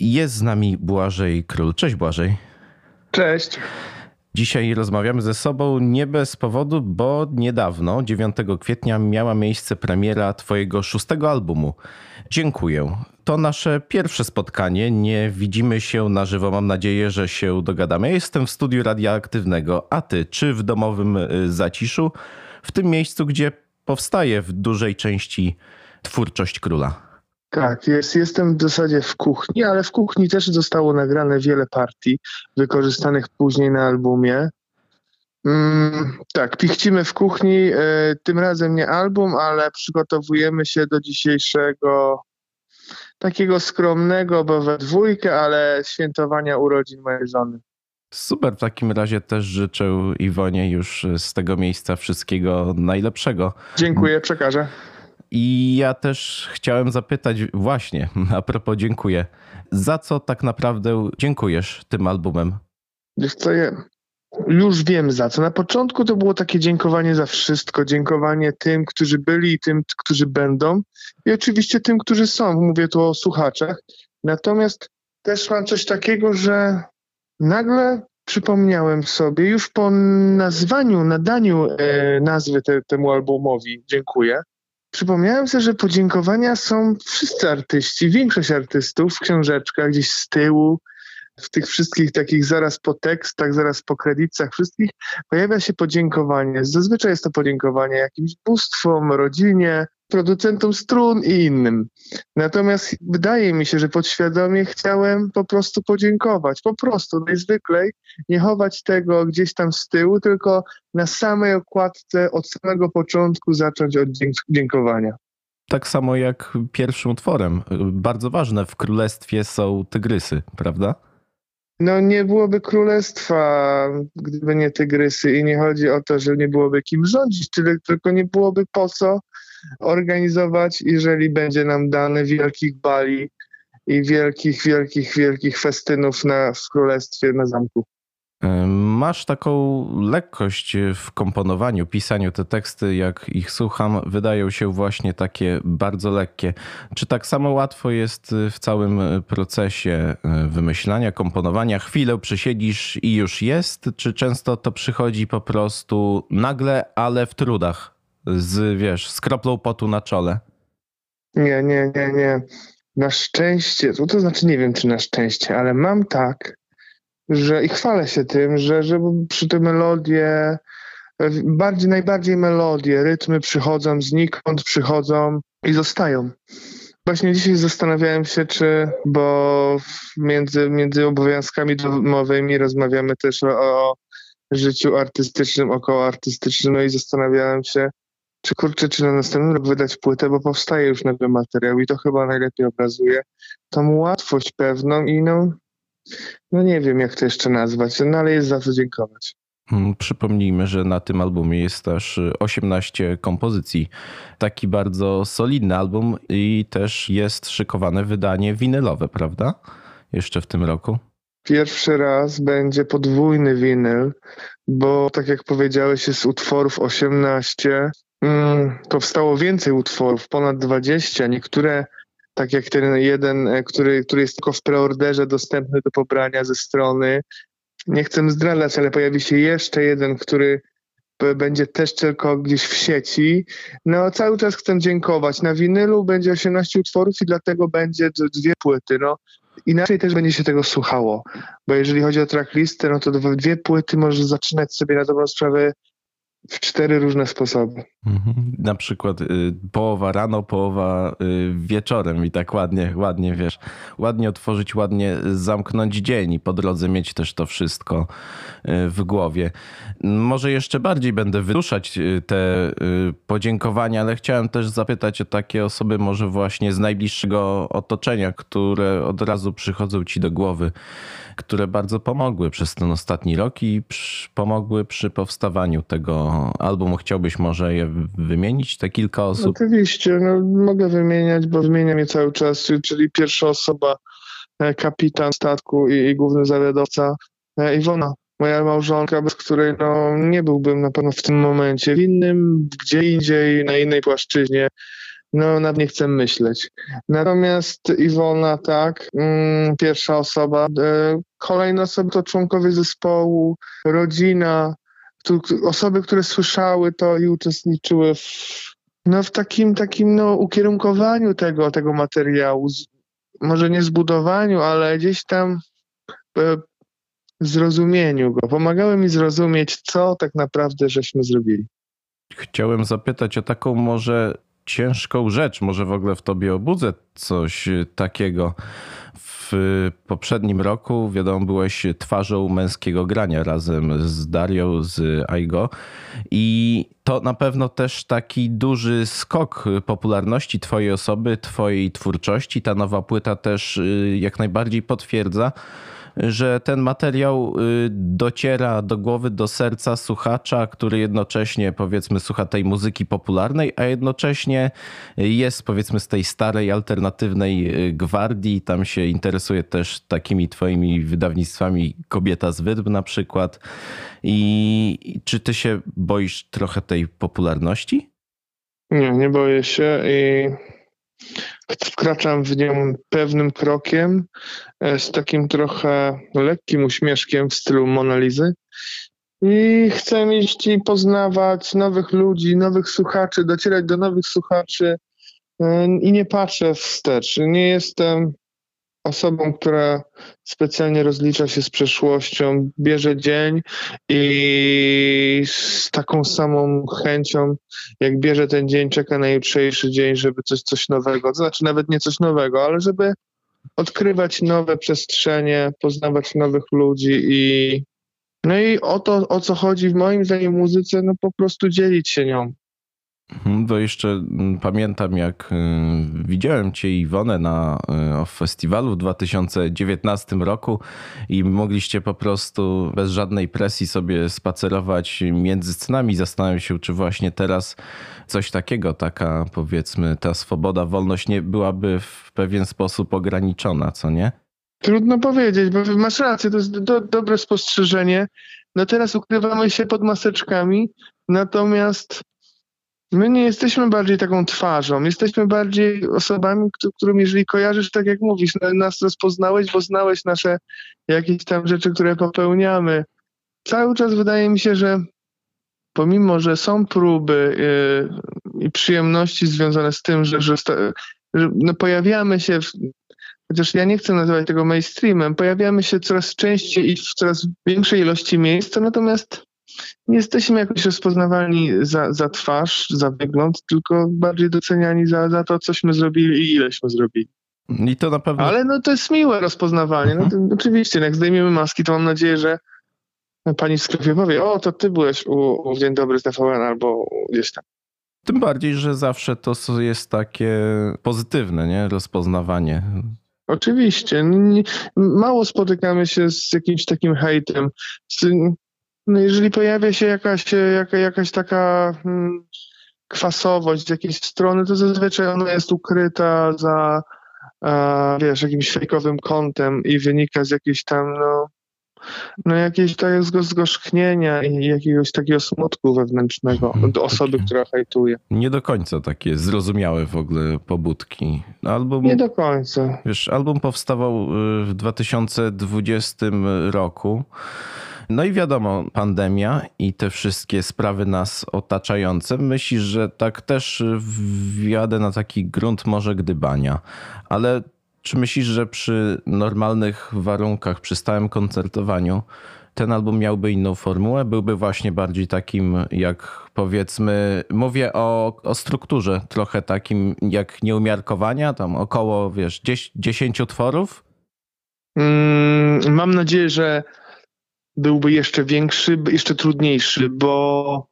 Jest z nami Błażej Król. Cześć Błażej. Cześć. Dzisiaj rozmawiamy ze sobą nie bez powodu, bo niedawno, 9 kwietnia, miała miejsce premiera Twojego szóstego albumu. Dziękuję. To nasze pierwsze spotkanie. Nie widzimy się na żywo. Mam nadzieję, że się dogadamy. Ja jestem w studiu radioaktywnego, a ty czy w domowym y, zaciszu, w tym miejscu, gdzie powstaje w dużej części twórczość króla. Tak, jest, jestem w zasadzie w kuchni, ale w kuchni też zostało nagrane wiele partii wykorzystanych później na albumie. Mm, tak, pichcimy w kuchni. E, tym razem nie album, ale przygotowujemy się do dzisiejszego takiego skromnego, bo we dwójkę, ale świętowania urodzin mojej żony. Super, w takim razie też życzę Iwonie już z tego miejsca wszystkiego najlepszego. Dziękuję, przekażę. I ja też chciałem zapytać, właśnie, a propos dziękuję, za co tak naprawdę dziękujesz tym albumem? Wiesz co, ja już wiem za co. Na początku to było takie dziękowanie za wszystko, dziękowanie tym, którzy byli i tym, którzy będą i oczywiście tym, którzy są. Mówię tu o słuchaczach. Natomiast też mam coś takiego, że nagle przypomniałem sobie już po nazwaniu, nadaniu e, nazwy te, temu albumowi, dziękuję, przypomniałem sobie, że podziękowania są wszyscy artyści, większość artystów w książeczkach gdzieś z tyłu, w tych wszystkich takich zaraz po tekstach, zaraz po kredytach wszystkich pojawia się podziękowanie. Zazwyczaj jest to podziękowanie jakimś bóstwom, rodzinie, producentom strun i innym. Natomiast wydaje mi się, że podświadomie chciałem po prostu podziękować, po prostu najzwyklej, nie chować tego gdzieś tam z tyłu, tylko na samej okładce od samego początku zacząć od dziękowania. Tak samo jak pierwszym utworem. Bardzo ważne w królestwie są tygrysy, prawda? No nie byłoby królestwa, gdyby nie tygrysy i nie chodzi o to, że nie byłoby kim rządzić, tylko nie byłoby po co organizować, jeżeli będzie nam dane wielkich bali i wielkich, wielkich, wielkich festynów na, w królestwie, na zamku. Masz taką lekkość w komponowaniu, pisaniu. Te teksty, jak ich słucham, wydają się właśnie takie bardzo lekkie. Czy tak samo łatwo jest w całym procesie wymyślania, komponowania? Chwilę przysiedzisz i już jest? Czy często to przychodzi po prostu nagle, ale w trudach? Z, wiesz, z kroplą potu na czole? Nie, nie, nie, nie. Na szczęście, to znaczy nie wiem, czy na szczęście, ale mam tak, że i chwalę się tym, że, że przy te melodie, bardziej, najbardziej melodie, rytmy przychodzą znikąd, przychodzą i zostają. Właśnie dzisiaj zastanawiałem się, czy, bo między, między obowiązkami domowymi rozmawiamy też o życiu artystycznym, około artystycznym, no i zastanawiałem się, czy kurczę, czy na następny rok wydać płytę, bo powstaje już nowy materiał i to chyba najlepiej obrazuje tą łatwość pewną i no, no nie wiem, jak to jeszcze nazwać, no ale jest za co dziękować. Hmm, przypomnijmy, że na tym albumie jest też 18 kompozycji. Taki bardzo solidny album i też jest szykowane wydanie winylowe, prawda? Jeszcze w tym roku. Pierwszy raz będzie podwójny winyl, bo tak jak powiedziałeś, jest utworów 18. Hmm, powstało więcej utworów, ponad 20. Niektóre tak jak ten jeden, e, który, który jest tylko w preorderze dostępny do pobrania ze strony. Nie chcę zdradzać, ale pojawi się jeszcze jeden, który będzie też tylko gdzieś w sieci. No cały czas chcę dziękować. Na winylu będzie 18 utworów i dlatego będzie dwie płyty. No, inaczej też będzie się tego słuchało, bo jeżeli chodzi o tracklistę, no to dwie płyty możesz zaczynać sobie na dobrą sprawę w cztery różne sposoby. Mhm. Na przykład y, połowa rano, połowa y, wieczorem i tak ładnie, ładnie wiesz, ładnie otworzyć, ładnie zamknąć dzień i po drodze mieć też to wszystko y, w głowie. Może jeszcze bardziej będę wyruszać y, te y, podziękowania, ale chciałem też zapytać o takie osoby może właśnie z najbliższego otoczenia, które od razu przychodzą ci do głowy które bardzo pomogły przez ten ostatni rok i pomogły przy powstawaniu tego albumu. Chciałbyś może je wymienić, te kilka osób? Oczywiście, no, mogę wymieniać, bo wymieniam je cały czas, czyli pierwsza osoba, e, kapitan statku i, i główny zawiadowca e, Iwona moja małżonka, bez której no, nie byłbym na pewno w tym momencie w innym, gdzie indziej, na innej płaszczyźnie. no nad nie chcę myśleć. Natomiast Iwona, tak, mm, pierwsza osoba. E, kolejne osoby to członkowie zespołu, rodzina, osoby, które słyszały to i uczestniczyły w, no, w takim, takim no, ukierunkowaniu tego, tego materiału. Z, może nie zbudowaniu, ale gdzieś tam e, zrozumieniu go. Pomagały mi zrozumieć, co tak naprawdę żeśmy zrobili. Chciałem zapytać o taką może ciężką rzecz, może w ogóle w tobie obudzę coś takiego. W poprzednim roku, wiadomo, byłeś twarzą męskiego grania razem z Darią, z Aigo i to na pewno też taki duży skok popularności twojej osoby, twojej twórczości. Ta nowa płyta też y, jak najbardziej potwierdza, że ten materiał y, dociera do głowy, do serca słuchacza, który jednocześnie powiedzmy słucha tej muzyki popularnej, a jednocześnie jest powiedzmy z tej starej, alternatywnej y, gwardii. Tam się interesuje też takimi twoimi wydawnictwami Kobieta z Wydm na przykład. I czy ty się boisz trochę tej popularności? Nie, nie boję się i wkraczam w nią pewnym krokiem, e, z takim trochę lekkim uśmieszkiem w stylu Monalizy. I chcę iść i poznawać nowych ludzi, nowych słuchaczy, docierać do nowych słuchaczy e, i nie patrzę wstecz. Nie jestem osobą, która specjalnie rozlicza się z przeszłością, bierze dzień i z taką samą chęcią, jak bierze ten dzień, czeka na jutrzejszy dzień, żeby coś, coś nowego, to znaczy nawet nie coś nowego, ale żeby odkrywać nowe przestrzenie, poznawać nowych ludzi i no i o to, o co chodzi w moim zdaniem muzyce, no po prostu dzielić się nią. Mhm, bo jeszcze mm, pamiętam, jak y, widziałem cię Iwonę na y, festiwalu w 2019 roku i mogliście po prostu bez żadnej presji sobie spacerować między scenami. Zastanawiam się, czy właśnie teraz coś takiego, taka powiedzmy ta swoboda, wolność nie byłaby w pewien sposób ograniczona, co nie? Trudno powiedzieć, bo masz rację, to jest do, dobre spostrzeżenie. No teraz ukrywamy się pod maseczkami, natomiast My nie jesteśmy bardziej taką twarzą, jesteśmy bardziej osobami, którym jeżeli kojarzysz, tak jak mówisz, no, nas rozpoznałeś, bo znałeś nasze jakieś tam rzeczy, które popełniamy. Cały czas wydaje mi się, że pomimo, że są próby yy, i przyjemności związane z tym, że, że, że no pojawiamy się, w, chociaż ja nie chcę nazywać tego mainstreamem, pojawiamy się coraz częściej i w coraz większej ilości miejsc, natomiast nie jesteśmy jakoś rozpoznawani za, za twarz, za wygląd, tylko bardziej doceniani za, za to, cośmy zrobili i ileśmy zrobili. I to na pewno. Ale no to jest miłe rozpoznawanie. No to, oczywiście, jak zdejmiemy maski, to mam nadzieję, że pani w sklepie powie, o, to ty byłeś u, u Dzień Dobry z TVN albo gdzieś tam. Tym bardziej, że zawsze to jest takie pozytywne, nie? Rozpoznawanie. Oczywiście. Mało spotykamy się z jakimś takim hejtem. No jeżeli pojawia się jakaś, jaka, jakaś taka hmm, kwasowość z jakiejś strony, to zazwyczaj ona jest ukryta za a, wiesz, jakimś fejkowym kątem i wynika z jakiejś tam, no, no jakiegoś takiego zgorzknienia i jakiegoś takiego smutku wewnętrznego mhm, osoby, która hajtuje. Nie do końca takie zrozumiałe w ogóle pobudki. Album, nie do końca. Wiesz, album powstawał y, w 2020 roku. No i wiadomo, pandemia i te wszystkie sprawy nas otaczające. Myślisz, że tak też wjadę na taki grunt może gdybania, ale czy myślisz, że przy normalnych warunkach, przy stałym koncertowaniu, ten album miałby inną formułę? Byłby właśnie bardziej takim, jak powiedzmy, mówię o, o strukturze, trochę takim jak nieumiarkowania, tam około, wiesz, 10 utworów? Mm, mam nadzieję, że byłby jeszcze większy, jeszcze trudniejszy, bo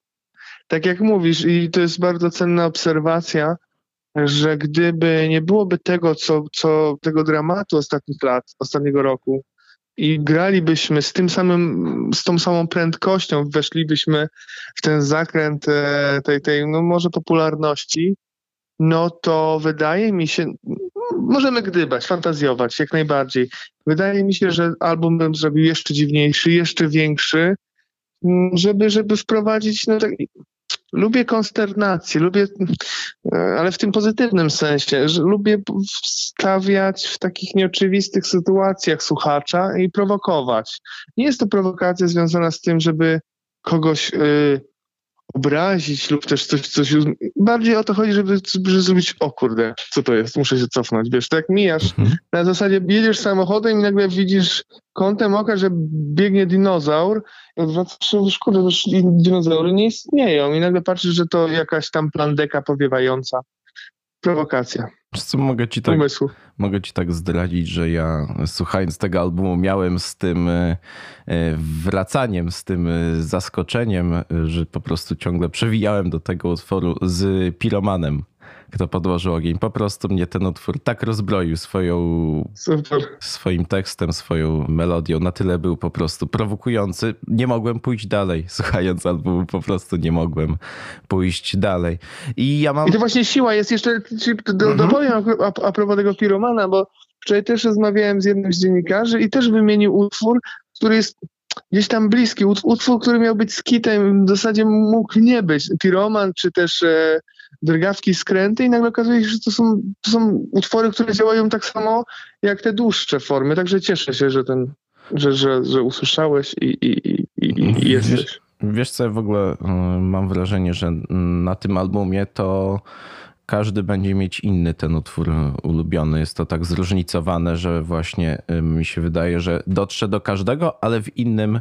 tak jak mówisz, i to jest bardzo cenna obserwacja, że gdyby nie byłoby tego, co, co tego dramatu ostatnich lat, ostatniego roku, i gralibyśmy z tym samym, z tą samą prędkością, weszlibyśmy w ten zakręt e, tej, tej no może popularności, no to wydaje mi się, możemy gdybać, fantazjować jak najbardziej. Wydaje mi się, że album bym zrobił jeszcze dziwniejszy, jeszcze większy, żeby, żeby wprowadzić, no tak, lubię konsternację, lubię, ale w tym pozytywnym sensie, że lubię stawiać w takich nieoczywistych sytuacjach słuchacza i prowokować. Nie jest to prowokacja związana z tym, żeby kogoś y, obrazić lub też coś, coś. Bardziej o to chodzi, żeby, żeby zrobić, o kurde, co to jest, muszę się cofnąć. Wiesz, tak mijasz, mhm. na zasadzie jedziesz samochodem i nagle widzisz kątem oka, że biegnie dinozaur i odwracasz kurde, wiesz, dinozaury nie istnieją i nagle patrzysz, że to jakaś tam plandeka powiewająca. Prowokacja. Co mogę ci tak, mogę ci tak zdradzić, że ja słuchając tego albumu miałem z tym e, e, wracaniem, z tym e, zaskoczeniem, że po prostu ciągle przewijałem do tego utworu z Piromanem kto podłożył ogień. Po prostu mnie ten utwór tak rozbroił swoją, Super. swoim tekstem, swoją melodią. Na tyle był po prostu prowokujący. Nie mogłem pójść dalej. Słuchając albumu, po prostu nie mogłem pójść dalej. I ja mam... I to właśnie siła jest jeszcze, do, mhm. dopowiem a, a, a propos tego piromana, bo wczoraj też rozmawiałem z jednym z dziennikarzy i też wymienił utwór, który jest gdzieś tam bliski. Utwór, który miał być skitem, w zasadzie mógł nie być. Piroman, czy też e, drgawki, skręty i nagle okazuje się, że to są, to są utwory, które działają tak samo jak te dłuższe formy. Także cieszę się, że ten, że, że, że usłyszałeś i, i, i, i jesteś. Wiesz, wiesz co, ja w ogóle y, mam wrażenie, że na tym albumie to każdy będzie mieć inny ten utwór ulubiony. Jest to tak zróżnicowane, że właśnie mi się wydaje, że dotrze do każdego, ale w innym, y,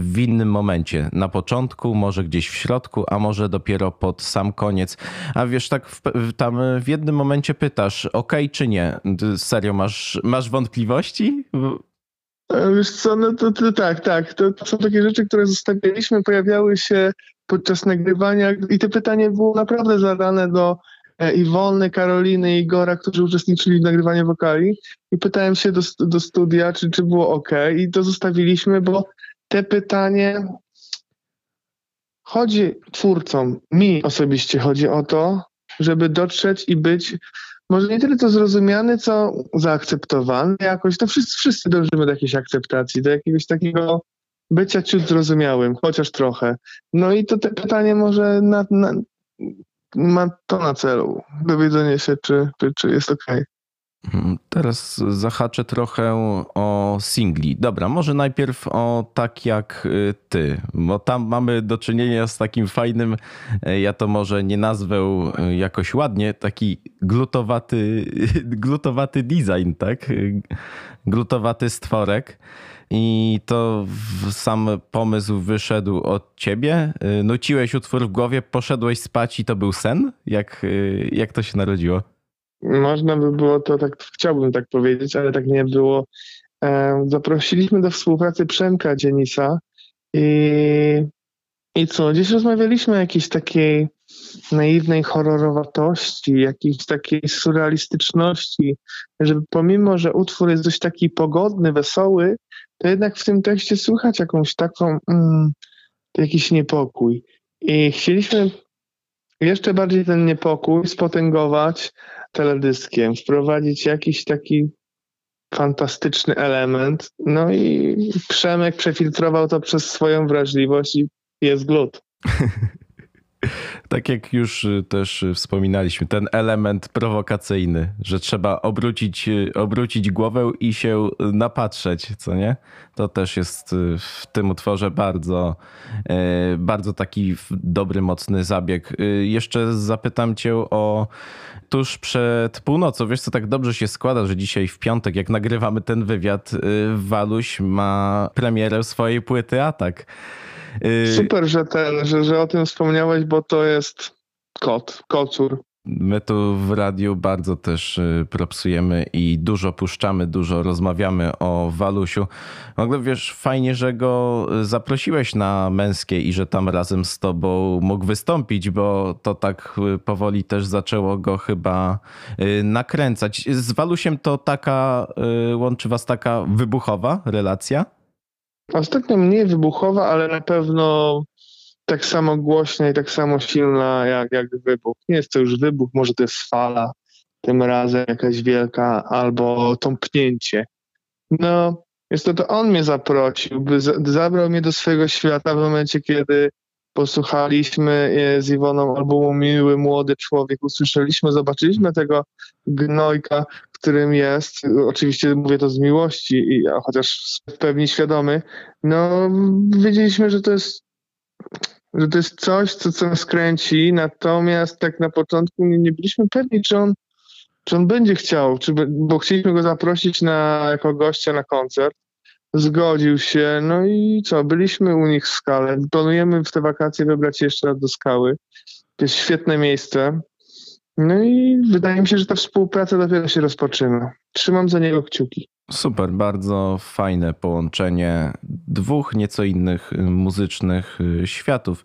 w innym momencie. Na początku, może gdzieś w środku, a może dopiero pod sam koniec. A wiesz, tak w, tam w jednym momencie pytasz, ok czy nie? Serio, masz, masz wątpliwości? E, wiesz co, no to, to tak, tak. To, to, są takie rzeczy, które zostawialiśmy, pojawiały się podczas nagrywania i to pytanie było naprawdę zadane do e, Iwony, Karoliny i Igora, którzy uczestniczyli w nagrywaniu wokali. I pytałem się do, do studia, czy, czy było ok. I to zostawiliśmy, bo te pytanie chodzi twórcom, mi osobiście chodzi o to, żeby dotrzeć i być może nie tyle to zrozumiany, co zaakceptowany jakoś. To wszyscy, wszyscy dążymy do jakiejś akceptacji, do jakiegoś takiego bycia ciut zrozumiałym, chociaż trochę. No i to te pytanie może na, na, ma to na celu, dowiedzenie się, czy, czy, czy jest ok. Mhm, teraz zahaczę trochę o singli. Dobra, może najpierw o tak jak y, ty, bo tam mamy do czynienia z takim fajnym, y, ja to może nie nazwę y, jakoś ładnie, taki glutowaty, glutowaty design, tak? Glutowaty stworek. I to sam pomysł wyszedł od ciebie. Nuciłeś utwór w głowie, poszedłeś spać i to był sen? Jak, jak to się narodziło? Można by było to tak, chciałbym tak powiedzieć, ale tak nie było. E, zaprosiliśmy do współpracy Przemka Dzienisa i, i co, dziś rozmawialiśmy o jakiejś takiej naiwnej horrorowatości, jakiejś takiej surrealistyczności, że pomimo, że utwór jest dość taki pogodny, wesoły, to jednak w tym tekście słychać jakąś taką, mm, jakiś niepokój. I chcieliśmy jeszcze bardziej ten niepokój spotęgować teledyskiem, wprowadzić jakiś taki fantastyczny element. No i Przemek przefiltrował to przez swoją wrażliwość i jest glut. Tak jak już y, też y, wspominaliśmy, ten element prowokacyjny, że trzeba obrócić, y, obrócić głowę i się napatrzeć, co nie? To też jest w tym utworze bardzo, bardzo taki dobry, mocny zabieg. Jeszcze zapytam cię o tuż przed północą. Wiesz, co tak dobrze się składa, że dzisiaj w piątek, jak nagrywamy ten wywiad, Waluś ma premierę swojej płyty Atak. Y, Super, że ten, że, że o tym wspomniałeś, bo to jest kot, kocur. My tu w radiu bardzo też y, propsujemy i dużo puszczamy, dużo rozmawiamy o Walusiu. W ogóle wiesz, fajnie, że go zaprosiłeś na męskie i że tam razem z tobą mógł wystąpić, bo to tak y, powoli też zaczęło go chyba nakręcać. Z Walusiem to taka, łączy was taka wybuchowa relacja? Ostatnio mniej wybuchowa, ale na pewno tak samo głośna i tak samo silna jak, jak wybuch. Nie jest to już wybuch, może to jest fala, tym razem jakaś wielka, albo tąpnięcie. No, jest to, to on mnie zaprosił, by zabrał mnie do swojego świata w momencie, kiedy posłuchaliśmy e, z Iwoną albumu Miły Młody Człowiek, usłyszeliśmy, zobaczyliśmy tego gnojka, którym jest, oczywiście mówię to z miłości, i, a chociaż w pełni świadomy, no wiedzieliśmy, że to jest że to jest coś, co, co nas kręci, natomiast tak na początku nie, nie byliśmy pewni, czy on, czy on będzie chciał, czy, bo chcieliśmy go zaprosić na, jako gościa na koncert. Zgodził się, no i co, byliśmy u nich w skale. Planujemy w te wakacje wybrać jeszcze raz do skały. To jest świetne miejsce. No i wydaje mi się, że ta współpraca dopiero się rozpoczyna. Trzymam za niego kciuki. Super, bardzo fajne połączenie dwóch nieco innych muzycznych y, światów.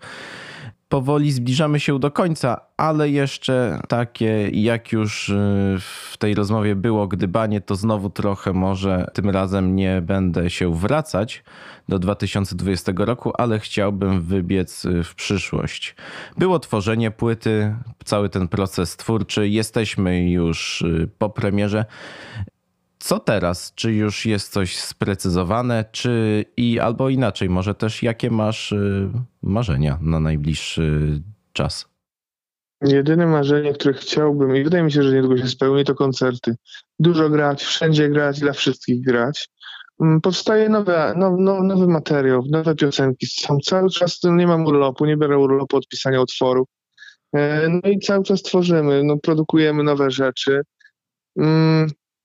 Powoli zbliżamy się do końca, ale jeszcze takie, jak już y, w tej rozmowie było gdybanie, to znowu trochę może tym razem nie będę się wracać do 2020 roku, ale chciałbym wybiec w przyszłość. Było tworzenie płyty, cały ten proces twórczy, jesteśmy już po premierze. Co teraz? Czy już jest coś sprecyzowane, czy i albo inaczej, może też jakie masz y, marzenia na najbliższy czas? Jedyne marzenie, które chciałbym i wydaje mi się, że niedługo się spełni, to koncerty. Dużo grać, wszędzie grać, dla wszystkich grać. Mm, powstaje nowe, no, no, nowy materiał, nowe piosenki. Są cały czas, no, nie mam urlopu, nie biorę urlopu od pisania utworów. E, no i cały czas tworzymy, no, produkujemy nowe rzeczy.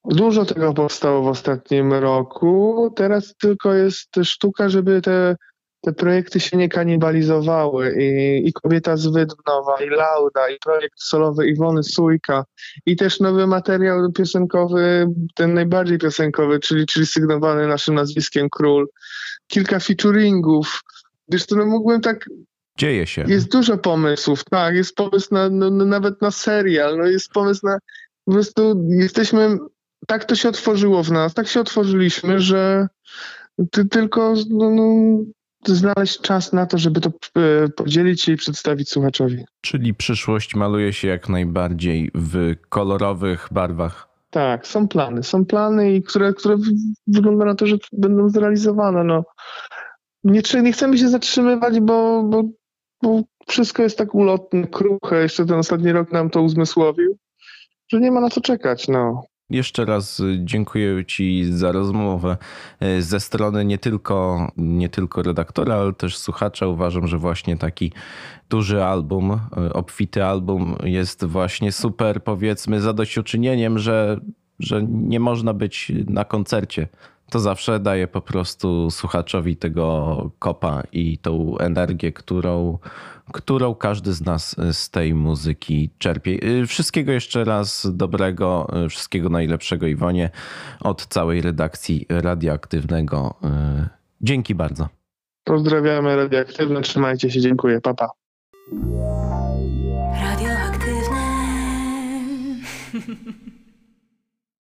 Dużo tego powstało w ostatnim roku. Teraz tylko jest sztuka, żeby te, te projekty się nie kanibalizowały. I, i Kobieta z Wydnowa, i Lauda, i projekt solowy Iwony Sujka, i też nowy materiał piosenkowy, ten najbardziej piosenkowy, czyli, czyli sygnowany naszym nazwiskiem Król. Kilka featuringów. Wiesz, to no mógłbym tak Dzieje się. Jest dużo pomysłów, tak. Jest pomysł na, no, nawet na serial, no jest pomysł na. Po prostu jesteśmy tak to się otworzyło w nas, tak się otworzyliśmy, że ty tylko no, no, znaleźć czas na to, żeby to e, podzielić i przedstawić słuchaczowi. Czyli przyszłość maluje się jak najbardziej w kolorowych barwach. Tak, są plany. Są plany, i które, które wygląda na to, że będą zrealizowane. No, nie, nie chcemy się zatrzymywać, bo, bo, bo wszystko jest tak ulotne, kruche. Jeszcze ten ostatni rok nam to uzmysłowił, że nie ma na co czekać. No. Jeszcze raz dziękuję Ci za rozmowę e, ze strony nie tylko, nie tylko redaktora, ale też słuchacza. Uważam, że właśnie taki duży album, e, obfity album jest właśnie super, powiedzmy, zadośćuczynieniem, że, że nie można być na koncercie to zawsze daje po prostu słuchaczowi tego kopa i tą energię, którą, którą każdy z nas z tej muzyki czerpie. Y, wszystkiego jeszcze raz dobrego, y, wszystkiego najlepszego Iwonie od całej redakcji radioaktywnego. Y, dzięki bardzo. Pozdrawiamy radioaktywne, trzymajcie się, dziękuję, papa. Radioaktywne.